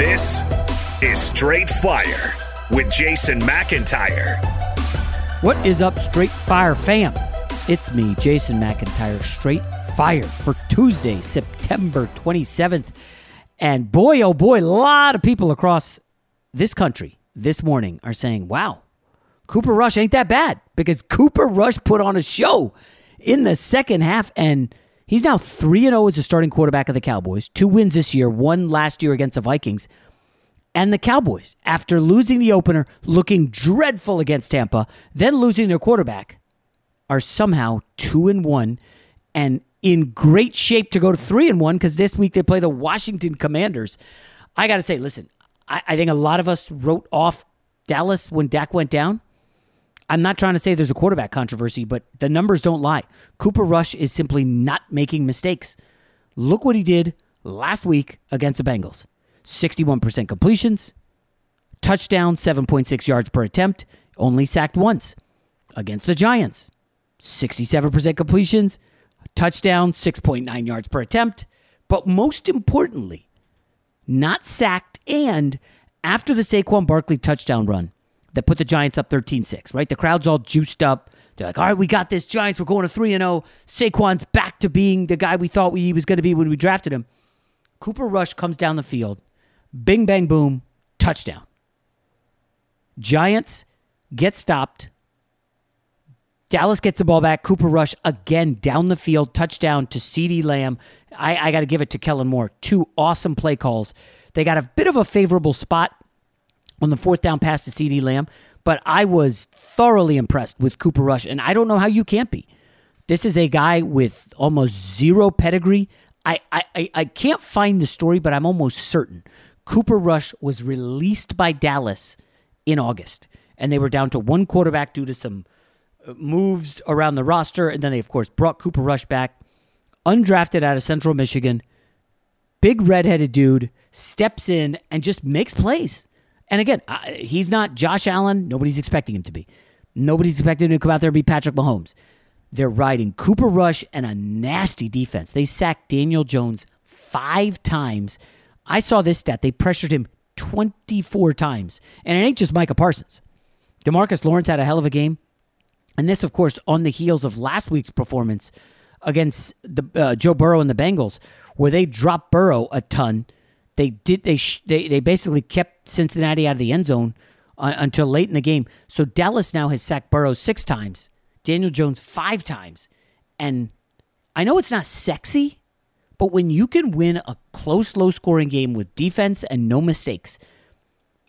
This is Straight Fire with Jason McIntyre. What is up, Straight Fire fam? It's me, Jason McIntyre, Straight Fire for Tuesday, September 27th. And boy, oh boy, a lot of people across this country this morning are saying, wow, Cooper Rush ain't that bad because Cooper Rush put on a show in the second half and he's now 3 0 as the starting quarterback of the Cowboys. Two wins this year, one last year against the Vikings. And the Cowboys, after losing the opener, looking dreadful against Tampa, then losing their quarterback, are somehow 2 and 1 and in great shape to go to 3 and 1 because this week they play the Washington Commanders. I got to say, listen, I, I think a lot of us wrote off Dallas when Dak went down. I'm not trying to say there's a quarterback controversy, but the numbers don't lie. Cooper Rush is simply not making mistakes. Look what he did last week against the Bengals 61% completions, touchdown, 7.6 yards per attempt, only sacked once. Against the Giants, 67% completions, touchdown, 6.9 yards per attempt. But most importantly, not sacked, and after the Saquon Barkley touchdown run that put the Giants up 13 6, right? The crowd's all juiced up. They're like, all right, we got this, Giants. We're going to 3 0. Saquon's back to being the guy we thought he was going to be when we drafted him. Cooper Rush comes down the field. Bing, bang, boom, touchdown. Giants get stopped. Dallas gets the ball back. Cooper Rush again down the field, touchdown to CeeDee Lamb. I, I got to give it to Kellen Moore. Two awesome play calls. They got a bit of a favorable spot on the fourth down pass to CeeDee Lamb, but I was thoroughly impressed with Cooper Rush, and I don't know how you can't be. This is a guy with almost zero pedigree. I, I, I can't find the story, but I'm almost certain Cooper Rush was released by Dallas in August, and they were down to one quarterback due to some uh, moves around the roster, and then they, of course, brought Cooper Rush back, undrafted out of Central Michigan. Big redheaded dude steps in and just makes plays. And again, he's not Josh Allen. Nobody's expecting him to be. Nobody's expecting him to come out there and be Patrick Mahomes. They're riding Cooper Rush and a nasty defense. They sacked Daniel Jones five times. I saw this stat. They pressured him 24 times. And it ain't just Micah Parsons. Demarcus Lawrence had a hell of a game. And this, of course, on the heels of last week's performance against the uh, Joe Burrow and the Bengals, where they dropped Burrow a ton. They did they sh- they they basically kept Cincinnati out of the end zone uh, until late in the game. So Dallas now has sacked Burrow six times, Daniel Jones five times, and I know it's not sexy, but when you can win a close, low scoring game with defense and no mistakes,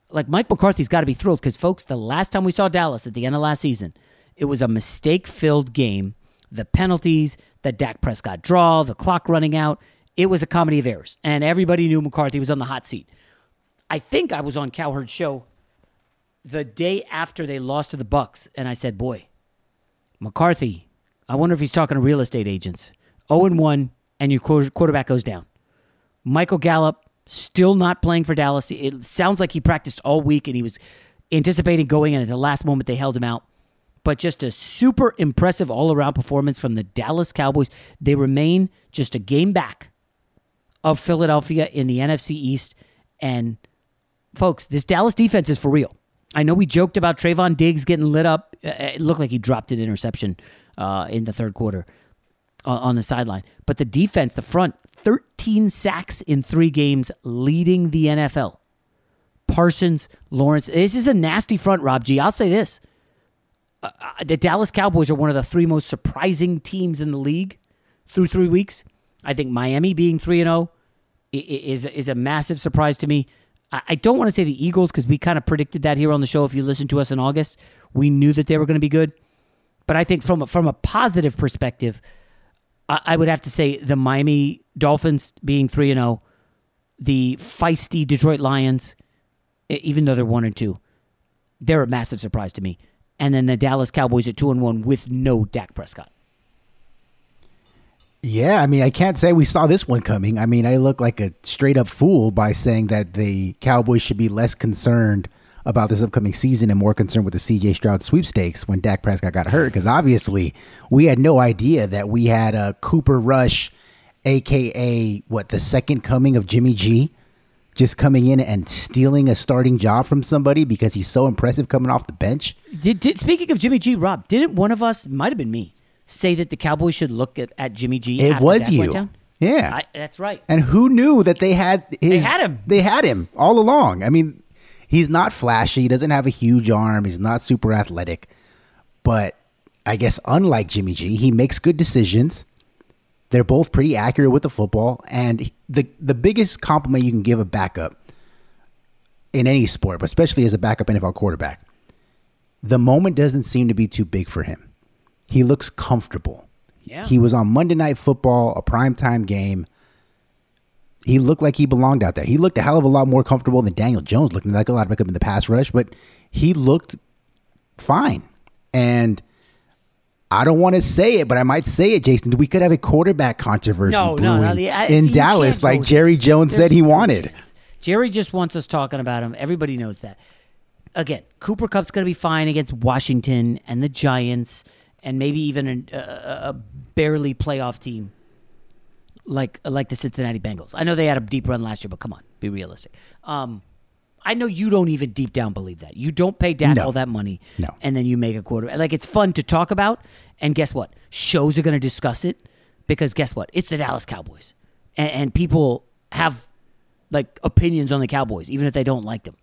like Mike McCarthy's got to be thrilled because folks, the last time we saw Dallas at the end of last season, it was a mistake filled game. The penalties, the Dak Prescott draw, the clock running out. It was a comedy of errors, and everybody knew McCarthy was on the hot seat. I think I was on Cowherd's show the day after they lost to the Bucs, and I said, "Boy, McCarthy, I wonder if he's talking to real estate agents. 0 and 1, and your quarterback goes down. Michael Gallup still not playing for Dallas. It sounds like he practiced all week, and he was anticipating going in at the last moment. They held him out but just a super impressive all around performance from the Dallas Cowboys. They remain just a game back of Philadelphia in the NFC East. And folks, this Dallas defense is for real. I know we joked about Trevon Diggs getting lit up. Uh, it looked like he dropped an interception uh, in the third quarter uh, on the sideline. But the defense, the front, 13 sacks in three games, leading the NFL. Parsons, Lawrence. This is a nasty front, Rob G. I'll say this uh, uh, the Dallas Cowboys are one of the three most surprising teams in the league through three weeks. I think Miami being three and zero oh is is a massive surprise to me. I don't want to say the Eagles because we kind of predicted that here on the show. If you listened to us in August, we knew that they were going to be good. But I think from a, from a positive perspective, I would have to say the Miami Dolphins being three and zero, oh, the feisty Detroit Lions, even though they're one and two, they're a massive surprise to me and then the Dallas Cowboys at two and one with no Dak Prescott. Yeah, I mean, I can't say we saw this one coming. I mean, I look like a straight up fool by saying that the Cowboys should be less concerned about this upcoming season and more concerned with the CJ Stroud sweepstakes when Dak Prescott got hurt. Because obviously, we had no idea that we had a Cooper Rush, aka what the second coming of Jimmy G, just coming in and stealing a starting job from somebody because he's so impressive coming off the bench. Did, did speaking of Jimmy G, Rob, didn't one of us, might have been me, say that the Cowboys should look at, at Jimmy G? It was you. Yeah, I, that's right. And who knew that they had his, they had him. They had him all along. I mean, he's not flashy. He doesn't have a huge arm. He's not super athletic, but I guess unlike Jimmy G, he makes good decisions. They're both pretty accurate with the football, and the the biggest compliment you can give a backup in any sport, but especially as a backup NFL quarterback, the moment doesn't seem to be too big for him. He looks comfortable. Yeah. He was on Monday Night Football, a primetime game. He looked like he belonged out there. He looked a hell of a lot more comfortable than Daniel Jones, looking like a lot of backup in the pass rush, but he looked fine. And I don't want to say it, but I might say it, Jason. We could have a quarterback controversy no, brewing no, no, I, in see, Dallas, like Jerry Jones said he wanted. Jerry just wants us talking about him. Everybody knows that. Again, Cooper Cup's going to be fine against Washington and the Giants, and maybe even a, a, barely playoff team like like the Cincinnati Bengals. I know they had a deep run last year, but come on, be realistic. Um, I know you don't even deep down believe that. You don't pay Dak No. all that money, No. and then you make a quarter. Like it's fun to talk about, and guess what? Shows are going to discuss it because guess what? It's the Dallas Cowboys, and, and people have like opinions on the Cowboys, even if they don't like them.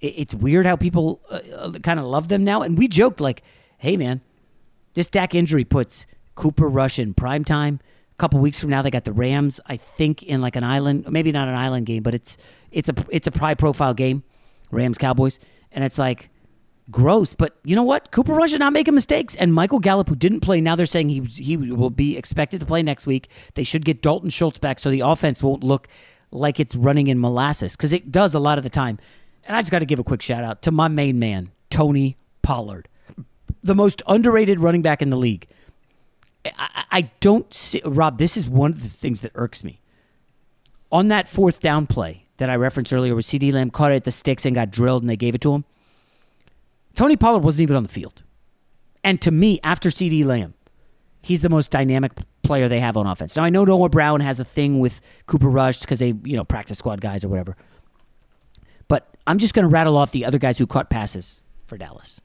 It, it's weird how people uh, uh, kind of love them now, and we joked like, "Hey, man, this Dak injury puts Cooper Rush in prime time." A couple weeks from now, they got the Rams. I think in like an island, maybe not an island game, but it's it's a it's a high profile game, Rams Cowboys, and it's like gross. But you know what? Cooper Rush is not making mistakes, and Michael Gallup, who didn't play, now they're saying he he will be expected to play next week. They should get Dalton Schultz back, so the offense won't look like it's running in molasses because it does a lot of the time. And I just got to give a quick shout out to my main man, Tony Pollard, the most underrated running back in the league. I, I don't see Rob. This is one of the things that irks me. On that fourth down play that I referenced earlier, where CeeDee Lamb caught it at the sticks and got drilled, and they gave it to him. Tony Pollard wasn't even on the field, and to me, after CeeDee Lamb, He's the most dynamic player they have on offense. Now I know Noah Brown has a thing with Cooper Rush because they, you know, practice squad guys or whatever. But I'm just going to rattle off the other guys who caught passes for Dallas.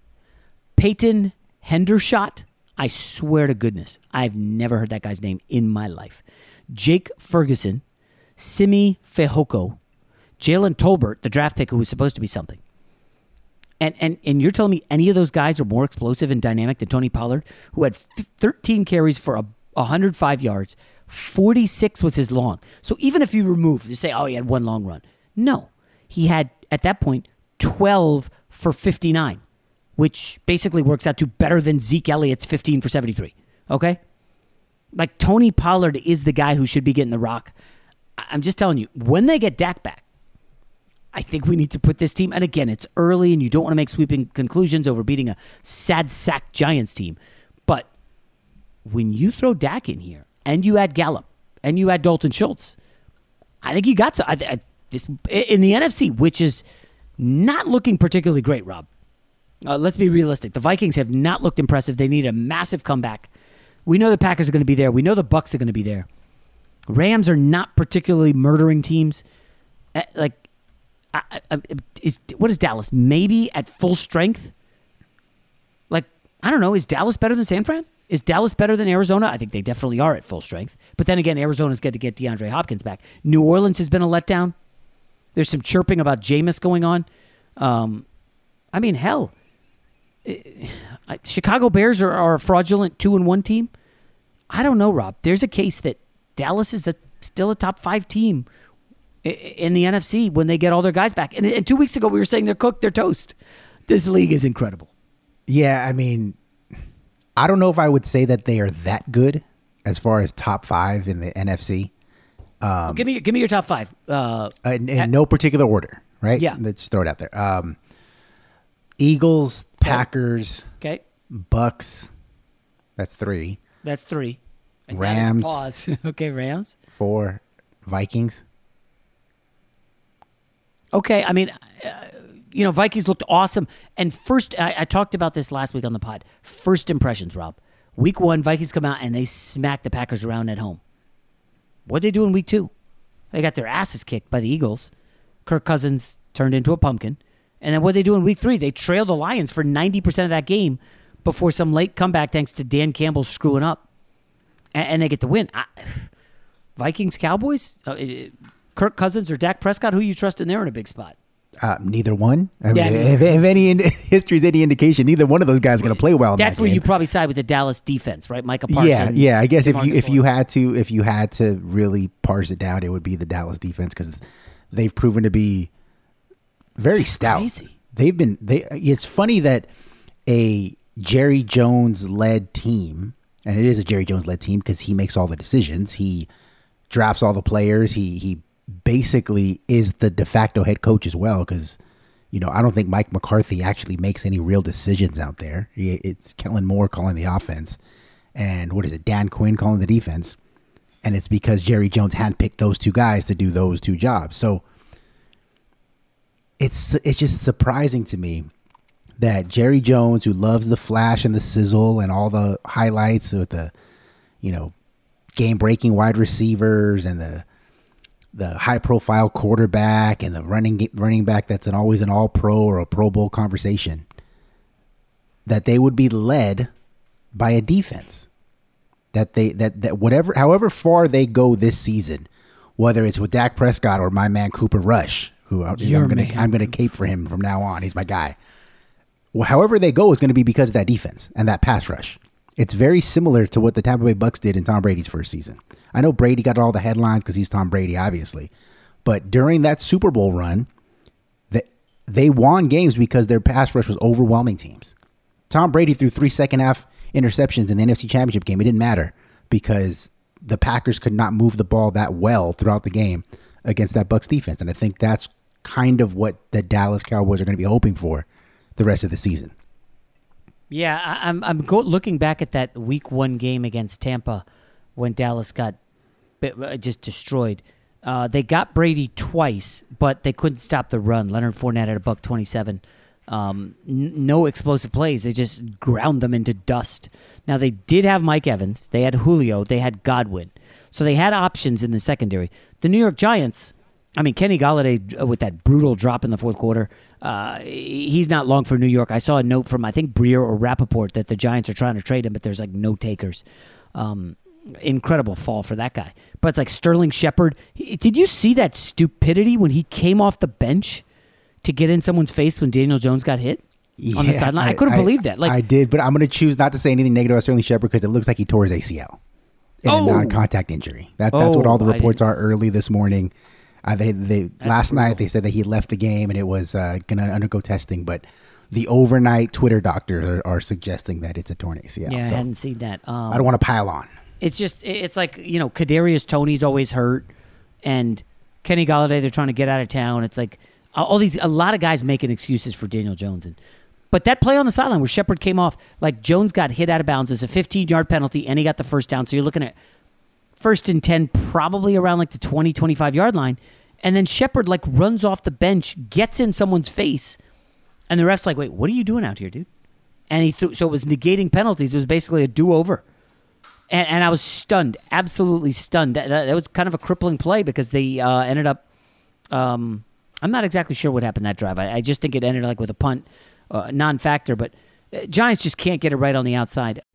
Peyton Hendershot. I swear to goodness, I've never heard that guy's name in my life. Jake Ferguson, Simi Fehoko, Jalen Tolbert, the draft pick who was supposed to be something. And, and and you're telling me any of those guys are more explosive and dynamic than Tony Pollard, who had 13 carries for a 105 yards, 46 was his long. So even if you remove, you say, oh, he had one long run. No, he had at that point 12 for 59, which basically works out to better than Zeke Elliott's 15 for 73. Okay, like Tony Pollard is the guy who should be getting the rock. I'm just telling you, when they get Dak back, I think we need to put this team, and again, it's early and you don't want to make sweeping conclusions over beating a sad sack Giants team. But when you throw Dak in here and you add Gallup and you add Dalton Schultz, I think you got to, I, I, this in the NFC, which is not looking particularly great, Rob. Uh, let's be realistic. The Vikings have not looked impressive. They need a massive comeback. We know the Packers are going to be there. We know the Bucs are going to be there. Rams are not particularly murdering teams. Uh, like I, I, is what is Dallas? Maybe at full strength. Like I don't know. Is Dallas better than San Fran? Is Dallas better than Arizona? I think they definitely are at full strength. But then again, Arizona's got to get DeAndre Hopkins back. New Orleans has been a letdown. There's some chirping about Jameis going on. Um, I mean, hell, Chicago Bears are, are a fraudulent two and one team. I don't know, Rob. There's a case that Dallas is a, still a top five team in the NFC when they get all their guys back. And, and two weeks ago, we were saying they're cooked, they're toast. This league is incredible. Yeah, I mean, I don't know if I would say that they are that good as far as top five in the NFC. Um, give me give me your top five. Uh, in, in at, no particular order, right? Yeah, let's throw it out there. Um, Eagles, Packers, okay, Bucs. That's three. That's three. And Rams. Pause. okay, Rams. Four. Vikings. Okay, I mean, uh, you know, Vikings looked awesome. And first, I, I, talked about this last week on the pod. First impressions, Rob. Week one, Vikings come out and they smack the Packers around at home. What did they do in week two? They got their asses kicked by the Eagles. Kirk Cousins turned into a pumpkin. And then what they do in week three? They trail the Lions for 90% of that game before some late comeback thanks to Dan Campbell screwing up. And, and they get the win. I, Vikings, Cowboys? Uh, it, Kirk Cousins or Dak Prescott? Who you trust in there in a big spot? Uh, neither one. I mean, yeah, if, if, any in, history is any indication, neither one of those guys is going to play well. That's that where game. you probably side with the Dallas defense, right? Micah Parsons. Yeah, yeah. I guess if you if you had to if you had to really parse it down, it would be the Dallas defense because they've proven to be very stout. Crazy. They've been they. It's funny that a Jerry Jones led team, and it is a Jerry Jones led team because he makes all the decisions. He drafts all the players. He he basically is the de facto head coach as well because you know I don't think Mike McCarthy actually makes any real decisions out there. It's Kellen Moore calling the offense, and what is it, Dan Quinn calling the defense, and it's because Jerry Jones handpicked those two guys to do those two jobs. So it's it's just surprising to me that Jerry Jones, who loves the flash and the sizzle and all the highlights with the you know game breaking wide receivers and the the high profile quarterback and the running running back that's an always an all pro or a pro bowl conversation that they would be led by a defense. That they that that whatever however far they go this season whether it's with Dak Prescott or my man Cooper Rush who I'm going to I'm going to cape for him from now on he's my guy well, however they go is going to be because of that defense and that pass rush it's very similar to what the Tampa Bay Bucs did in Tom Brady's first season I know Brady got all the headlines because he's Tom Brady, obviously. But during that Super Bowl run, they, they won games because their pass rush was overwhelming teams. Tom Brady threw three second half interceptions in the NFC Championship game. It didn't matter because the Packers could not move the ball that well throughout the game against that Bucs defense. And I think that's kind of what the Dallas Cowboys are going to be hoping for the rest of the season. Yeah, I'm I'm go- looking back at that Week One game against Tampa when Dallas got uh, just destroyed. Uh, they got Brady twice, but they couldn't stop the run. Leonard Fournette at a buck twenty-seven. Um, n- no explosive plays. They just ground them into dust. Now they did have Mike Evans, they had Julio, they had Godwin, so they had options in the secondary. The New York Giants. I mean, Kenny Golladay uh, with that brutal drop in the fourth quarter. Uh, he's not long for New York. I saw a note from I think Breer or Rappaport that the Giants are trying to trade him, but there's like no takers. Um, incredible fall for that guy. But it's like Sterling Shepard. Did you see that stupidity when he came off the bench to get in someone's face when Daniel Jones got hit? on the sideline, I, couldn't believe that. Like I did, but I'm going to choose not to say anything negative about Sterling Shepard because it looks like he tore his ACL in Oh. a non-contact injury. That, that's what Oh, all the reports are early this morning. Uh, they, they last night they said that he left the game and it was uh, going to undergo testing, but the overnight Twitter doctors are, are suggesting that it's a torn ACL. yeah, I hadn't seen that. Um, I don't want to pile on. It's just it's like you know Kadarius Toney's always hurt, and Kenny Golladay they're trying to get out of town. It's like all these a lot of guys making excuses for Daniel Jones and. But that play on the sideline where Shepard came off, like Jones got hit out of bounds, it's a 15 yard penalty, and he got the first down. So you're looking at first and 10, probably around like the 20, 25 yard line. And then Shepard like runs off the bench, gets in someone's face, and the ref's like, wait, what are you doing out here, dude? And he threw, so it was negating penalties. It was basically a do over. And, and I was stunned, absolutely stunned. That, that, that was kind of a crippling play because they uh, ended up. Um, I'm not exactly sure what happened that drive. I, I just think it ended like with a punt, uh, non-factor. But uh, Giants just can't get it right on the outside.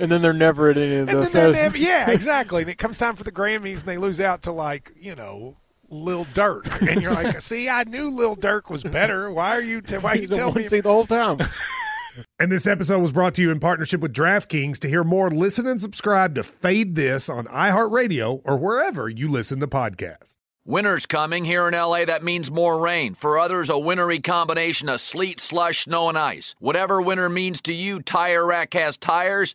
And then they're never at any of And the. never, yeah, exactly. And it comes time for the Grammys, and they lose out to like you know Lil Durk, and you're like, see, I knew Lil Durk was better. Why are you? T- why are you He's telling me? the whole time. And this episode was brought to you in partnership with DraftKings. To hear more, listen and subscribe to Fade This on iHeartRadio or wherever you listen to podcasts. Winter's coming here in LA. That means more rain. For others, a wintry combination of sleet, slush, snow, and ice. Whatever winter means to you, Tire Rack has tires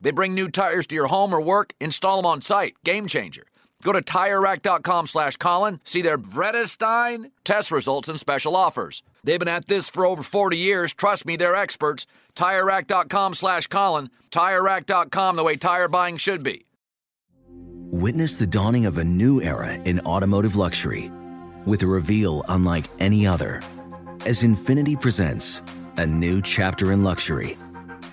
They bring new tires to your home or work, install them on site. Game changer. Go to TireRack.com slash Colin, see their Vredestein test results and special offers. They've been at this for over 40 years. Trust me, they're experts. TireRack.com slash Colin. TireRack.com, the way tire buying should be. Witness the dawning of a new era in automotive luxury with a reveal unlike any other as Infiniti presents a new chapter in luxury,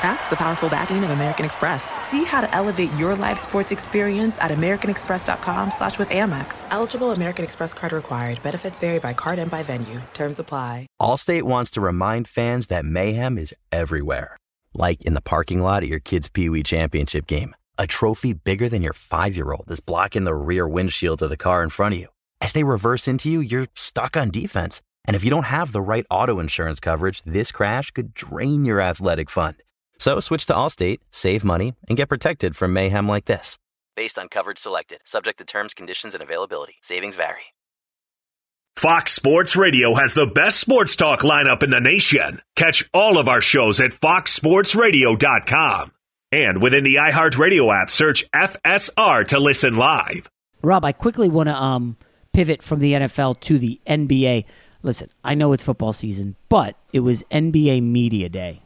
That's the powerful backing of American Express. See how to elevate your live sports experience at americanexpress.com slash with Amex. Eligible American Express card required. Benefits vary by card and by venue. Terms apply. Allstate wants to remind fans that mayhem is everywhere. Like in the parking lot at your kid's Pee Wee Championship game. A trophy bigger than your five-year-old is blocking the rear windshield of the car in front of you. As they reverse into you, you're stuck on defense. And if you don't have the right auto insurance coverage, this crash could drain your athletic fund. So switch to Allstate, save money, and get protected from mayhem like this. Based on coverage selected, subject to terms, conditions, and availability. Savings vary. Fox Sports Radio has the best sports talk lineup in the nation. Catch all of our shows at foxsportsradio.com. And within the iHeartRadio app, search FSR to listen live. Rob, I quickly want to um, pivot from the NFL to the NBA. Listen, I know it's football season, but it was NBA Media Day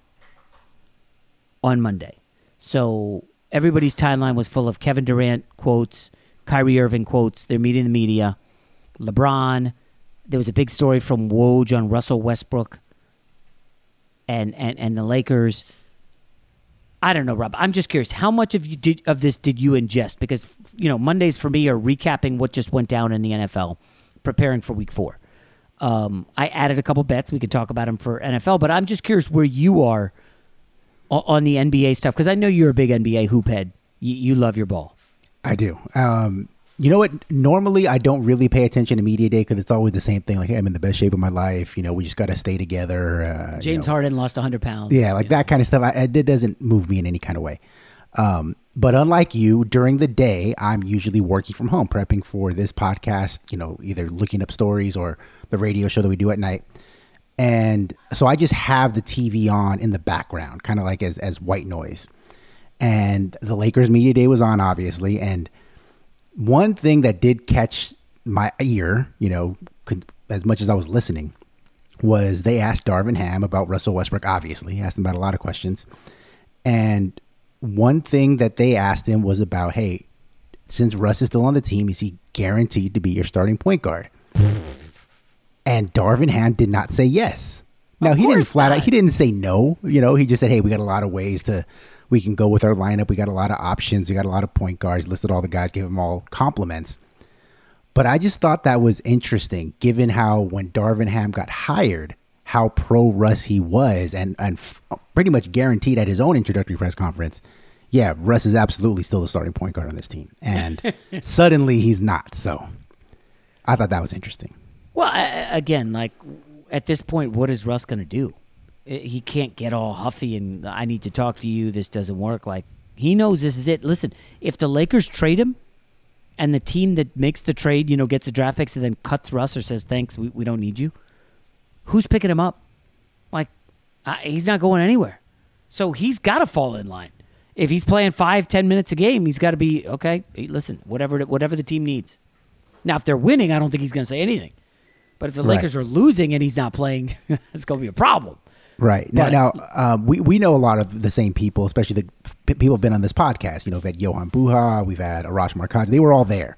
on Monday. So everybody's timeline was full of Kevin Durant quotes, Kyrie Irving quotes. They're meeting the media. LeBron. There was a big story from Woj on Russell Westbrook and, and, and the Lakers. I don't know, Rob. I'm just curious. How much of you did, of this did you ingest? Because you know Mondays for me are recapping what just went down in the NFL, preparing for Week Four. Um, I added a couple bets. We can talk about them for NFL, but I'm just curious where you are on the NBA stuff because I know you're a big NBA hoop head. You, you love your ball. I do. Um, you know what? Normally, I don't really pay attention to media day because it's always the same thing. Like, hey, I'm in the best shape of my life. You know, we just got to stay together. Uh, James you know. Harden lost 100 pounds. Yeah, like that kind of stuff. I, it doesn't move me in any kind of way. Um, but unlike you, during the day, I'm usually working from home, prepping for this podcast. You know, either looking up stories or the radio show that we do at night. And so I just have the TV on in the background, kind of like as as white noise. And the Lakers media day was on, obviously, and one thing that did catch my ear, you know, as much as I was listening, was they asked Darvin Ham about Russell Westbrook. Obviously, asked him about a lot of questions, and one thing that they asked him was about, hey, since Russ is still on the team, is he guaranteed to be your starting point guard? And Darvin Ham did not say yes. Now he didn't flat not. out. He didn't say no. You know, he just said, "Hey, we got a lot of ways to we can go with our lineup. We got a lot of options. We got a lot of point guards. Listed all the guys, gave them all compliments. But I just thought that was interesting, given how when Darvin Ham got hired, how pro Russ he was, and and f- pretty much guaranteed at his own introductory press conference, yeah, Russ is absolutely still the starting point guard on this team, and suddenly he's not. So I thought that was interesting. Well, again, like at this point, what is Russ going to do? he can't get all huffy and I need to talk to you. This doesn't work. Like he knows this is it. Listen, if the Lakers trade him, and the team that makes the trade, you know, gets the draft picks and then cuts Russ or says thanks, we, we don't need you. Who's picking him up? Like uh, he's not going anywhere. So he's got to fall in line. If he's playing five, ten minutes a game, he's got to be okay. Listen, whatever whatever the team needs. Now, if they're winning, I don't think he's going to say anything. But if the right. Lakers are losing and he's not playing, it's going to be a problem. Right now, now um, we we know a lot of the same people, especially the p- people have been on this podcast. You know, we've had Jovan Buha, we've had Arash Markazi. They were all there,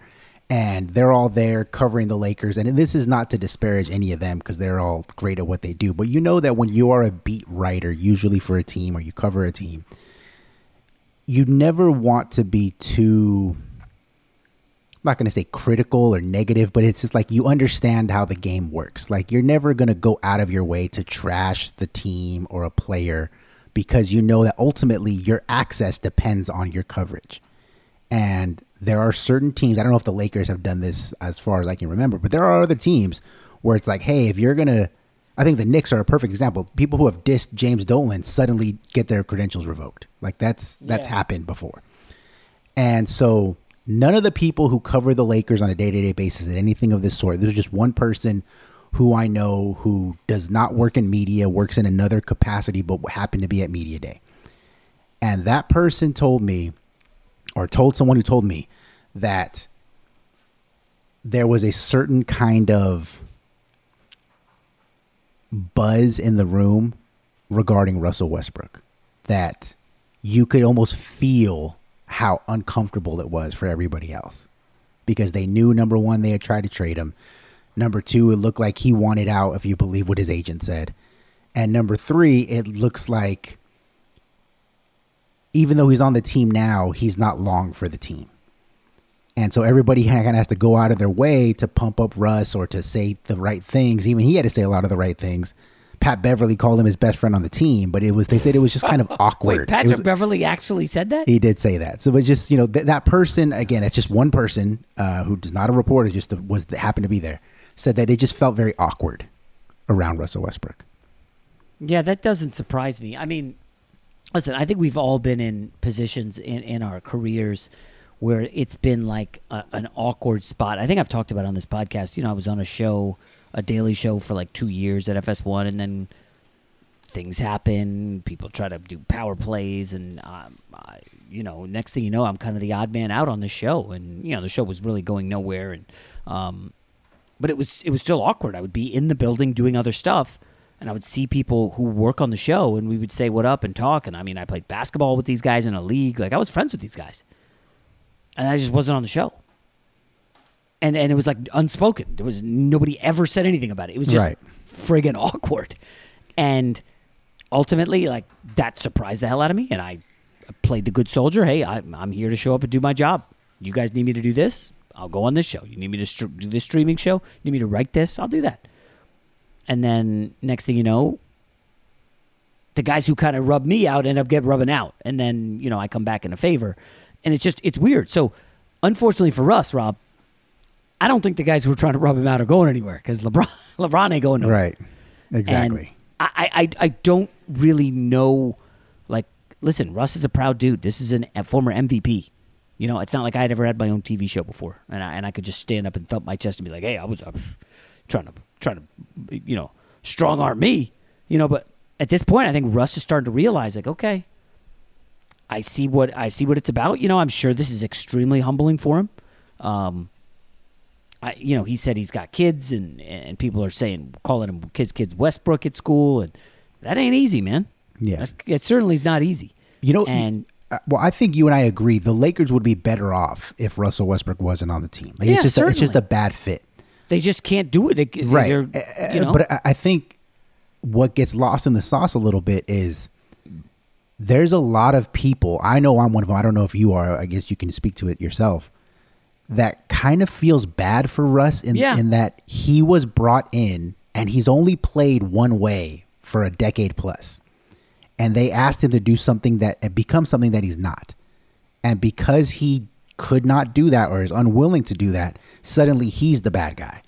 and they're all there covering the Lakers. And this is not to disparage any of them because they're all great at what they do. But you know that when you are a beat writer, usually for a team or you cover a team, you never want to be too not going to say critical or negative, but it's just like you understand how the game works. Like you're never going to go out of your way to trash the team or a player because you know that ultimately your access depends on your coverage. And there are certain teams, I don't know if the Lakers have done this as far as I can remember, but there are other teams where it's like, hey, if you're going to, I think the Knicks are a perfect example. People who have dissed James Dolan suddenly get their credentials revoked. Like that's that's yeah. happened before. And so None of the people who cover the Lakers on a day to day basis at anything of this sort. There's just one person who I know who does not work in media, works in another capacity, but happened to be at Media Day. And that person told me, or told someone who told me, that there was a certain kind of buzz in the room regarding Russell Westbrook that you could almost feel how uncomfortable it was for everybody else because they knew number one they had tried to trade him number two it looked like he wanted out if you believe what his agent said And number three, it looks like even though he's on the team now, he's not long for the team. And so everybody kind of has to go out of their way to pump up Russ or to say the right things. Even he had to say a lot of the right things. Pat Beverley called him his best friend on the team, but it was they said it was just kind of awkward. Wait, Patrick was, Beverley actually said that? He did say that. So it was just you know th- that person again. It's just one person uh, who is not a reporter, just the, was happened to be there. Said that it just felt very awkward around Russell Westbrook. Yeah, that doesn't surprise me. I mean, listen, I think we've all been in positions in, in our careers where it's been like a, an awkward spot. I think I've talked about on this podcast. You know, I was on a show, a daily show for like two years at FS1, and then things happen. People try to do power plays, and um, I, you know, next thing you know, I'm kind of the odd man out on the show, and you know, the show was really going nowhere, and um, but it was it was still awkward. I would be in the building doing other stuff and I would see people who work on the show and we would say what up and talk and I mean I played basketball with these guys in a league like I was friends with these guys and I just wasn't on the show and and it was like unspoken. There was nobody ever said anything about it. It was just Right. friggin' awkward. And ultimately like that surprised the hell out of me and I played the good soldier. Hey I, I'm here to show up and do my job. You guys need me to do this? I'll go on this show. You need me to str- do this streaming show? You need me to write this? I'll do that. And then next thing you know, the guys who kind of rub me out end up get rubbing out, and then you know I come back in a favor, and it's just it's weird. So unfortunately for us, Rob, I don't think the guys who are trying to rub him out are going anywhere because LeBron LeBron ain't going nowhere. Right. Exactly. And I, I I don't really know. Like, listen, Russ is a proud dude. This is an, a former MVP. You know, it's not like I had ever had my own TV show before, and I and I could just stand up and thump my chest and be like, "Hey, I was uh, trying to trying to, you know, strong arm me." You know, but at this point, I think Russ is starting to realize, like, okay, I see what I see what it's about. You know, I'm sure this is extremely humbling for him. Um, I, you know, he said he's got kids, and and people are saying calling him kids, kids Westbrook at school, and that ain't easy, man. Yeah. That's, it certainly is not easy. You know, and uh, well, I think you and I agree. The Lakers would be better off if Russell Westbrook wasn't on the team. Like, Yeah, it's just a, it's just a bad fit. they just can't do it. They, right. they're, Uh, you know, But I think what gets lost in the sauce a little bit is there's a lot of people. I know I'm one of them. I don't know if you are. I guess you can speak to it yourself. That kind of feels bad for Russ in, Yeah. in that he was brought in and he's only played one way for a decade plus. And they asked him to do something that and become something that he's not. And because he could not do that or is unwilling to do that, suddenly he's the bad guy.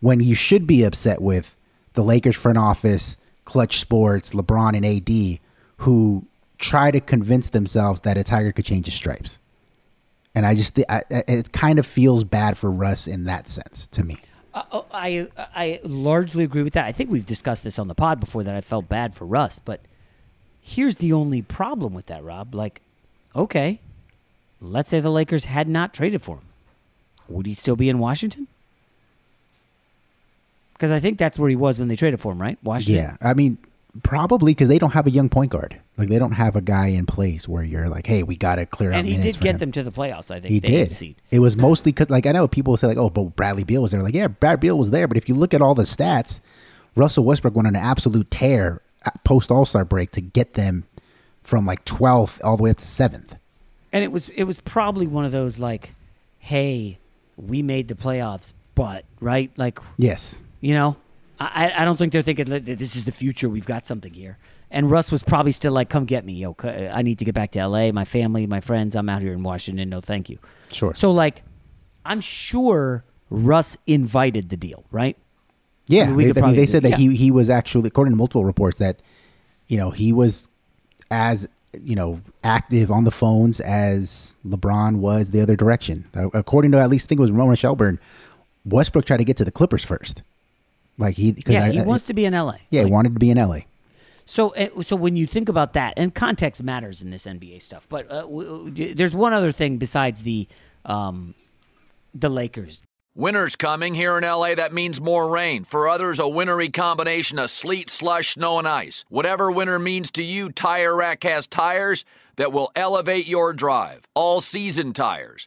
When you should be upset with the Lakers front office, Clutch Sports, LeBron and AD, who try to convince themselves that a tiger could change his stripes. And I just, I- it kind of feels bad for Russ in that sense to me. Uh, oh, I I largely agree with that. I think we've discussed this on the pod before that I felt bad for Russ, but here's the only problem with that, Rob. Like, okay, let's say the Lakers had not traded for him, would he still be in Washington? Because I think that's where he was when they traded for him, right? Washington. Yeah, I mean, probably because they don't have a young point guard. Like they don't have a guy in place where you're like, hey, we got to clear out. and he did get him. them to the playoffs. I think He they did. seed. It was mostly because, like, I know people say like, "Oh, but Bradley Beal was there." Like, yeah, Brad Beal was there, but if you look at all the stats, Russell Westbrook went on an absolute tear post All Star break to get them from like 12th all the way up to seventh. And it was it was probably one of those like, hey, we made the playoffs, but right, like Yes, You know, I, I don't think they're thinking that this is the future. We've got something here. And Russ was probably still like, "Come get me, yo! I need to get back to L.A. My family, my friends. I'm out here in Washington. No, thank you." Sure. So like, I'm sure Russ invited the deal, right? Yeah, I mean, they, I mean, they said that yeah. he he was actually, according to multiple reports, that you know he was as you know active on the phones as LeBron was the other direction. Uh, According to at least I think it was Ramona Shelburne, Westbrook tried to get to the Clippers first. Like he, 'cause Yeah, I- he I- wants to be in L.A. Yeah, he wanted to be in LA. So, uh, so when you think about that, and context matters in this NBA stuff, but uh, w- w- there's one other thing besides the um, the Lakers. Winter's coming here in LA. That means more rain. For others, a wintry combination of sleet, slush, snow, and ice. Whatever winter means to you, Tire Rack has tires that will elevate your drive. All season tires,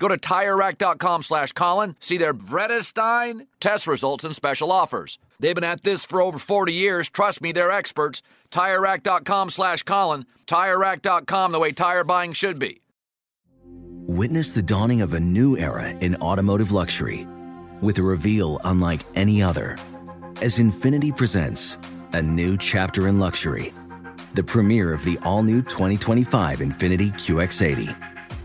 Go to TireRack.com slash Colin, see their Vredestein test results and special offers. They've been at this for over 40 years. Trust me, they're experts. TireRack.com slash Colin. TireRack.com, the way tire buying should be. Witness the dawning of a new era in automotive luxury with a reveal unlike any other as Infiniti presents a new chapter in luxury, the premiere of the all-new 2025 Infiniti QX80.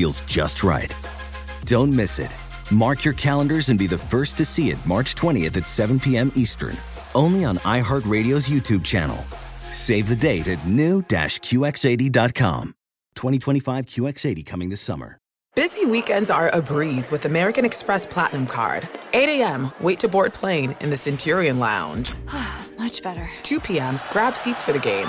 feels just right. Don't miss it. Mark your calendars and be the first to see it March 20th at 7 p.m. Eastern, only on iHeartRadio's YouTube channel. Save the date at new-QX80.com. 2025 QX80 coming this summer. Busy weekends are a breeze with American Express Platinum Card. 8 a.m., wait to board plane in the Centurion Lounge. Much better. 2 p.m., grab seats for the game.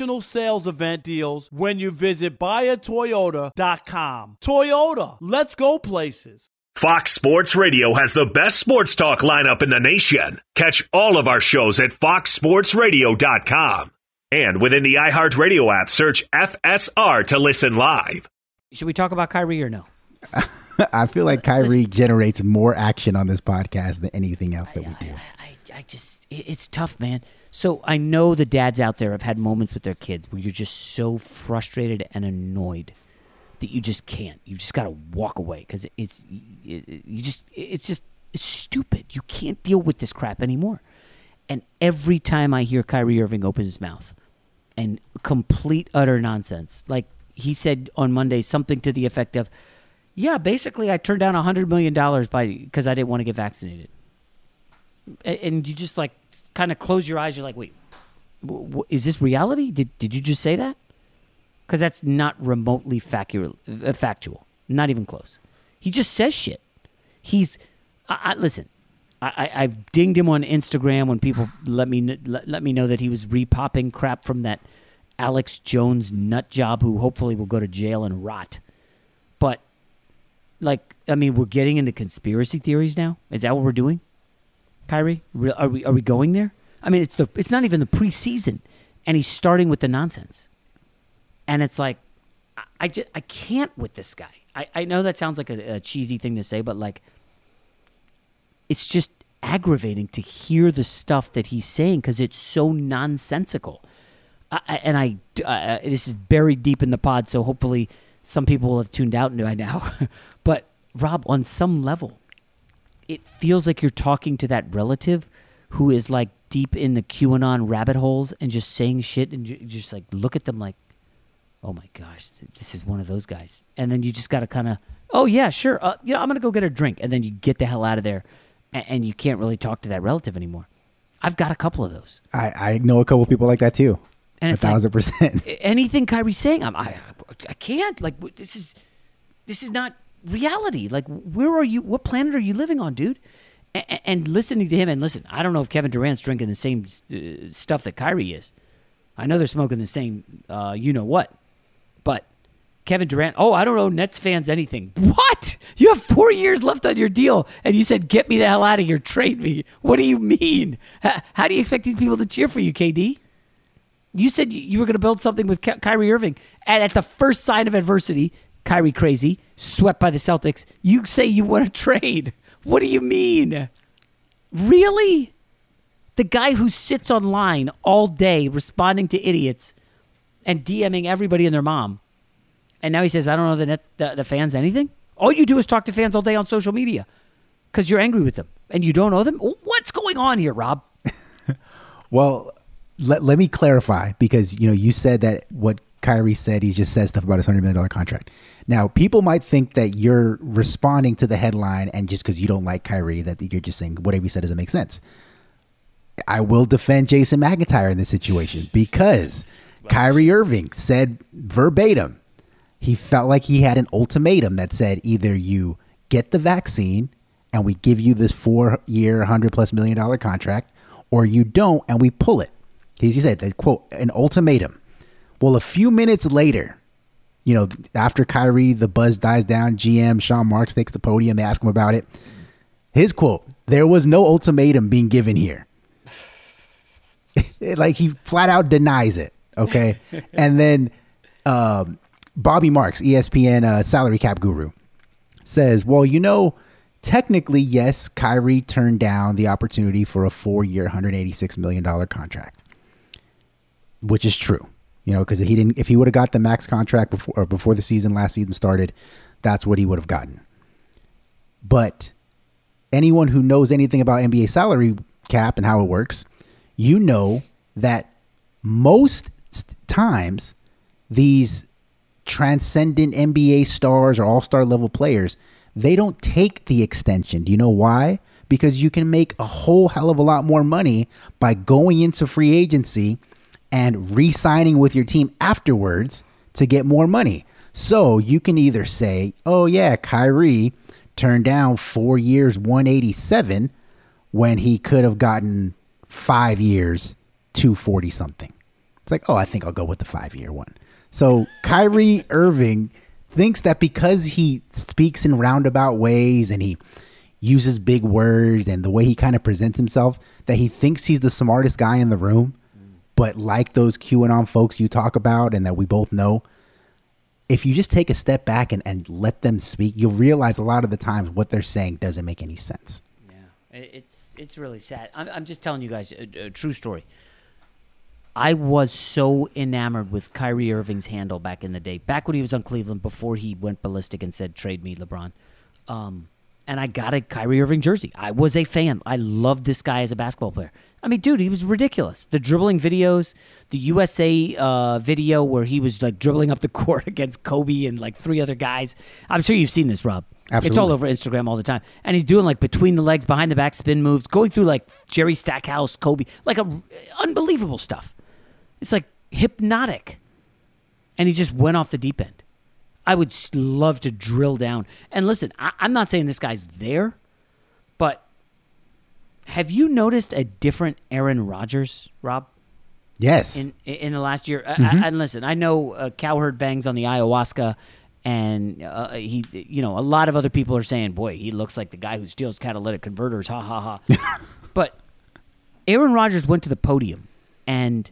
sales event deals when you visit buyatoyota.com. Toyota, let's go places. Fox Sports Radio has the best sports talk lineup in the nation. Catch all of our shows at foxsportsradio.com. And within the iHeartRadio app, search FSR to listen live. Should we talk about Kyrie or no? I feel like Kyrie generates more action on this podcast than anything else that we do. I, I just, it's tough, man. So I know the dads out there have had moments with their kids where you're just so frustrated and annoyed that you just can't. You just got to walk away because it's it, you just it's just it's stupid. You can't deal with this crap anymore. And every time I hear Kyrie Irving open his mouth and complete utter nonsense, like he said on Monday, something to the effect of, "Yeah, basically, I turned down a hundred million dollars by because I didn't want to get vaccinated." And you just like kind of close your eyes. You're like, "Wait, w- is this reality? Did did you just say that?" because that's not remotely factual, uh, factual. Not even close. He just says shit. He's, I, I, listen. I, I, have dinged him on Instagram when people let me let, let me know that he was repopping crap from that Alex Jones nut job, who hopefully will go to jail and rot. but like, I mean, we're getting into conspiracy theories now. Is that what we're doing, Kyrie? Are we are we going there? I mean, it's the it's not even the preseason, and he's starting with the nonsense, and it's like, I, I just I can't with this guy. I I know that sounds like a, a cheesy thing to say, but like, it's just aggravating to hear the stuff that he's saying because it's so nonsensical. I, and I, uh, this is buried deep in the pod, so hopefully some people will have tuned out by now. but Rob, on some level, it feels like you're talking to that relative who is like deep in the QAnon rabbit holes and just saying shit, and you just like look at them like, oh my gosh, this is one of those guys. And then you just got to kind of, oh yeah, sure, uh, you know, I'm gonna go get a drink, and then you get the hell out of there, and, and you can't really talk to that relative anymore. I've got a couple of those. I, I know a couple people like that too. And a it's like- thousand percent. anything Kyrie's saying, I'm, I, I can't. Like this is, this is not reality. Like where are you? What planet are you living on, dude? And, listening to him, and listen, I don't know if Kevin Durant's drinking the same uh, stuff that Kyrie is. I know they're smoking the same, uh, you know what, but Kevin Durant. Oh, I don't know Nets fans anything. What? You have four years left on your deal, and you said, "Get me the hell out of here, trade me." What do you mean? How, how do you expect these people to cheer for you, KD? You said you- you were going to build something with Ky- Kyrie Irving, and at the first sign of adversity, Kyrie crazy, swept by the Celtics. You say you want to trade. What do you mean? Really? The guy who sits online all day responding to idiots and DMing everybody and their mom, and now he says, "I don't know the net, the, the fans anything." All you do is talk to fans all day on social media because you're angry with them and you don't know them. What's going on here, Rob? Well, let, let me clarify because you know you said that what Kyrie said he just said stuff about his hundred million dollar contract. Now people might think that you're responding to the headline and just because you don't like Kyrie that you're just saying whatever he said doesn't make sense. I will defend Jason McIntyre in this situation because Kyrie Irving said verbatim he felt like he had an ultimatum that said either you get the vaccine and we give you this four year, 100 plus million dollar contract, or you don't and we pull it. He said, that, quote, an ultimatum. Well, a few minutes later, you know, after Kyrie, the buzz dies down, GM Sean Marks takes the podium, they ask him about it. His quote, there was no ultimatum being given here. like he flat out denies it. Okay. and then um, Bobby Marks, ESPN uh, salary cap guru, says, well, you know, technically, yes, Kyrie turned down the opportunity for a four year, $186 million contract, which is true. You know, because he didn't, if he would have got the max contract before before the season, last season started, that's what he would have gotten. But anyone who knows anything about NBA salary cap and how it works, you know that most times these transcendent NBA stars or all star level players, they don't take the extension. Do you know why? Because you can make a whole hell of a lot more money by going into free agency and re signing with your team afterwards to get more money. So you can either say, oh, yeah, Kyrie turned down four years, 187 when he could have gotten five years, 240 something. It's like, oh, I think I'll go with the five year one. So Kyrie Irving thinks that because he speaks in roundabout ways and he uses big words and the way he kind of presents himself, that he thinks he's the smartest guy in the room. But like those QAnon folks you talk about and that we both know, if you just take a step back and, and let them speak, you'll realize a lot of the times what they're saying doesn't make any sense. Yeah, it's it's really sad. I'm, I'm just telling you guys a, a true story. I was so enamored with Kyrie Irving's handle back in the day, back when he was on Cleveland, before he went ballistic and said, "Trade me, LeBron." Um, and I got a Kyrie Irving jersey. I was a fan. I loved this guy as a basketball player. I mean, dude, he was ridiculous. The dribbling videos, the USA uh, video where he was like dribbling up the court against Kobe and like three other guys. I'm sure you've seen this, Rob. Absolutely. It's all over Instagram all the time. And he's doing like between the legs, behind the back spin moves, going through like Jerry Stackhouse, Kobe, like a unbelievable stuff. It's like hypnotic. And he just went off the deep end. I would love to drill down. And listen, I, I'm not saying this guy's there, but have you noticed a different Aaron Rodgers, Rob? Yes. In in the last year, I- Mhm. I, and listen, I know uh, Cowherd bangs on the ayahuasca, And uh, he, you know, a lot of other people are saying, "Boy, he looks like the guy who steals catalytic converters." Ha ha ha. but Aaron Rodgers went to the podium, and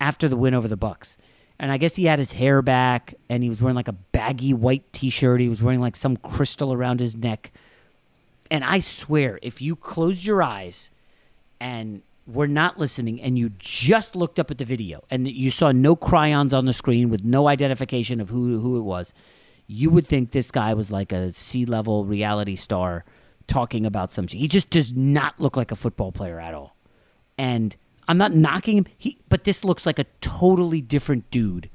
after the win over the Bucs, and I guess he had his hair back, and he was wearing like a baggy white T-shirt. He was wearing like some crystal around his neck. And I swear, if you closed your eyes and were not listening, and you just looked up at the video, and you saw no chyrons on the screen with no identification of who who it was, you would think this guy was like a C-level reality star talking about some. He just does not look like a football player at all. And I'm not knocking him. He, but this looks like a totally different dude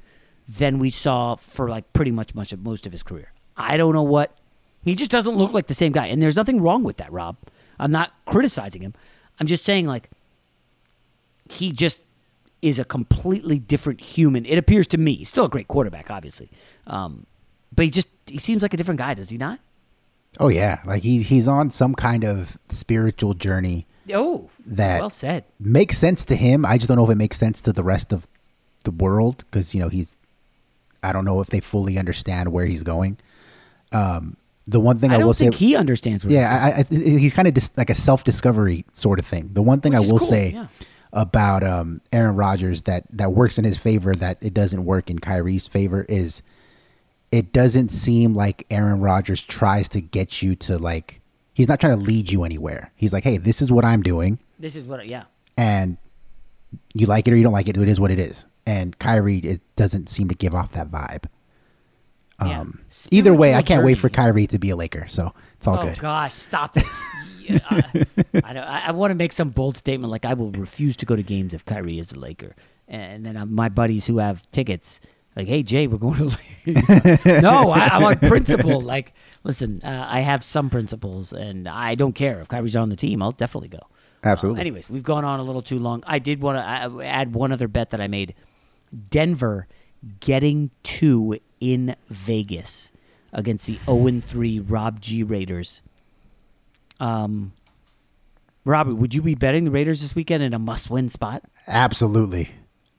than we saw for like pretty much much of most of his career. I don't know what. He just doesn't look like the same guy, and there's nothing wrong with that, Rob. I'm not criticizing him. I'm just saying like he just is a completely different human. It appears to me. He's still a great quarterback, obviously, um, but he just he seems like a different guy. Does he not? Oh yeah, like he he's on some kind of spiritual journey. Oh, that well said. Makes sense to him. I just don't know if it makes sense to the rest of the world because you know he's. I don't know if they fully understand where he's going. Um, the one thing I, I don't will think say, he understands. Where yeah, he's I, I, he's kind of just like a self discovery sort of thing. The one thing Which I will cool, say yeah. about um, Aaron Rodgers that that works in his favor that it doesn't work in Kyrie's favor is it doesn't seem like Aaron Rodgers tries to get you to like he's not trying to lead you anywhere. He's like, hey, this is what I'm doing, This is what. Yeah. and you like it or you don't like it. It is what it is. And Kyrie it doesn't seem to give off that vibe. Um, either way, I can't wait journey. for Kyrie to be a Laker, so it's all oh good. gosh, stop it! Yeah, I, I, don't- I, I want to make some bold statement like I will refuse to go to games if Kyrie is a Laker, and then uh, my buddies who have tickets. Like, hey Jay, we're going to. Lakers." no, I, I'm on principle. Like, listen, uh, I have some principles, and I don't care if Kyrie's on the team. I'll definitely go. Absolutely. Anyways, we've gone on a little too long. I did want to add one other bet that I made. Denver getting two in Vegas against the 0 3 Rob G Raiders. Um, Robbie, would you be betting the Raiders this weekend in a must win spot? Absolutely.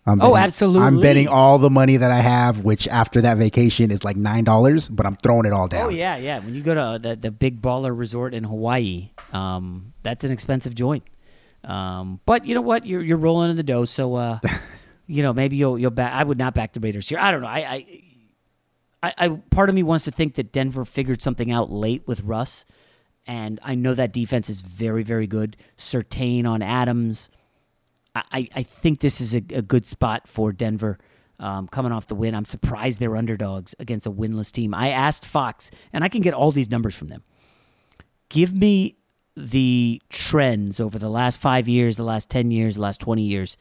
I'm Oh, absolutely. I'm betting all the money that I have, which after that vacation is like nine dollars, but I'm throwing it all down. Oh yeah, yeah. When you go to the the big baller resort in Hawaii, um, that's an expensive joint. Um, but you know what? You're you're rolling in the dough, so uh, you know maybe you'll you'll back. I would not back the Raiders here. I don't know. I, I I I part of me wants to think that Denver figured something out late with Russ, and I know that defense is very very good. Certain on Adams. I, I- think this is a, a good spot for Denver um, coming off the win. I'm surprised they're underdogs against a winless team. I asked Fox, and I can get all these numbers from them. Give me the trends over the last five years, the last 10 years, the last 20 years.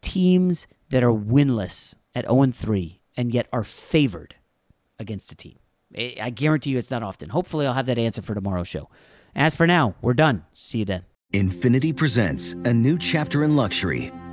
Teams that are winless at 0 3 and yet are favored against a team. I I guarantee you it's not often. Hopefully, I'll have that answer for tomorrow's show. As for now, we're done. See you then. Infiniti presents a new chapter in luxury,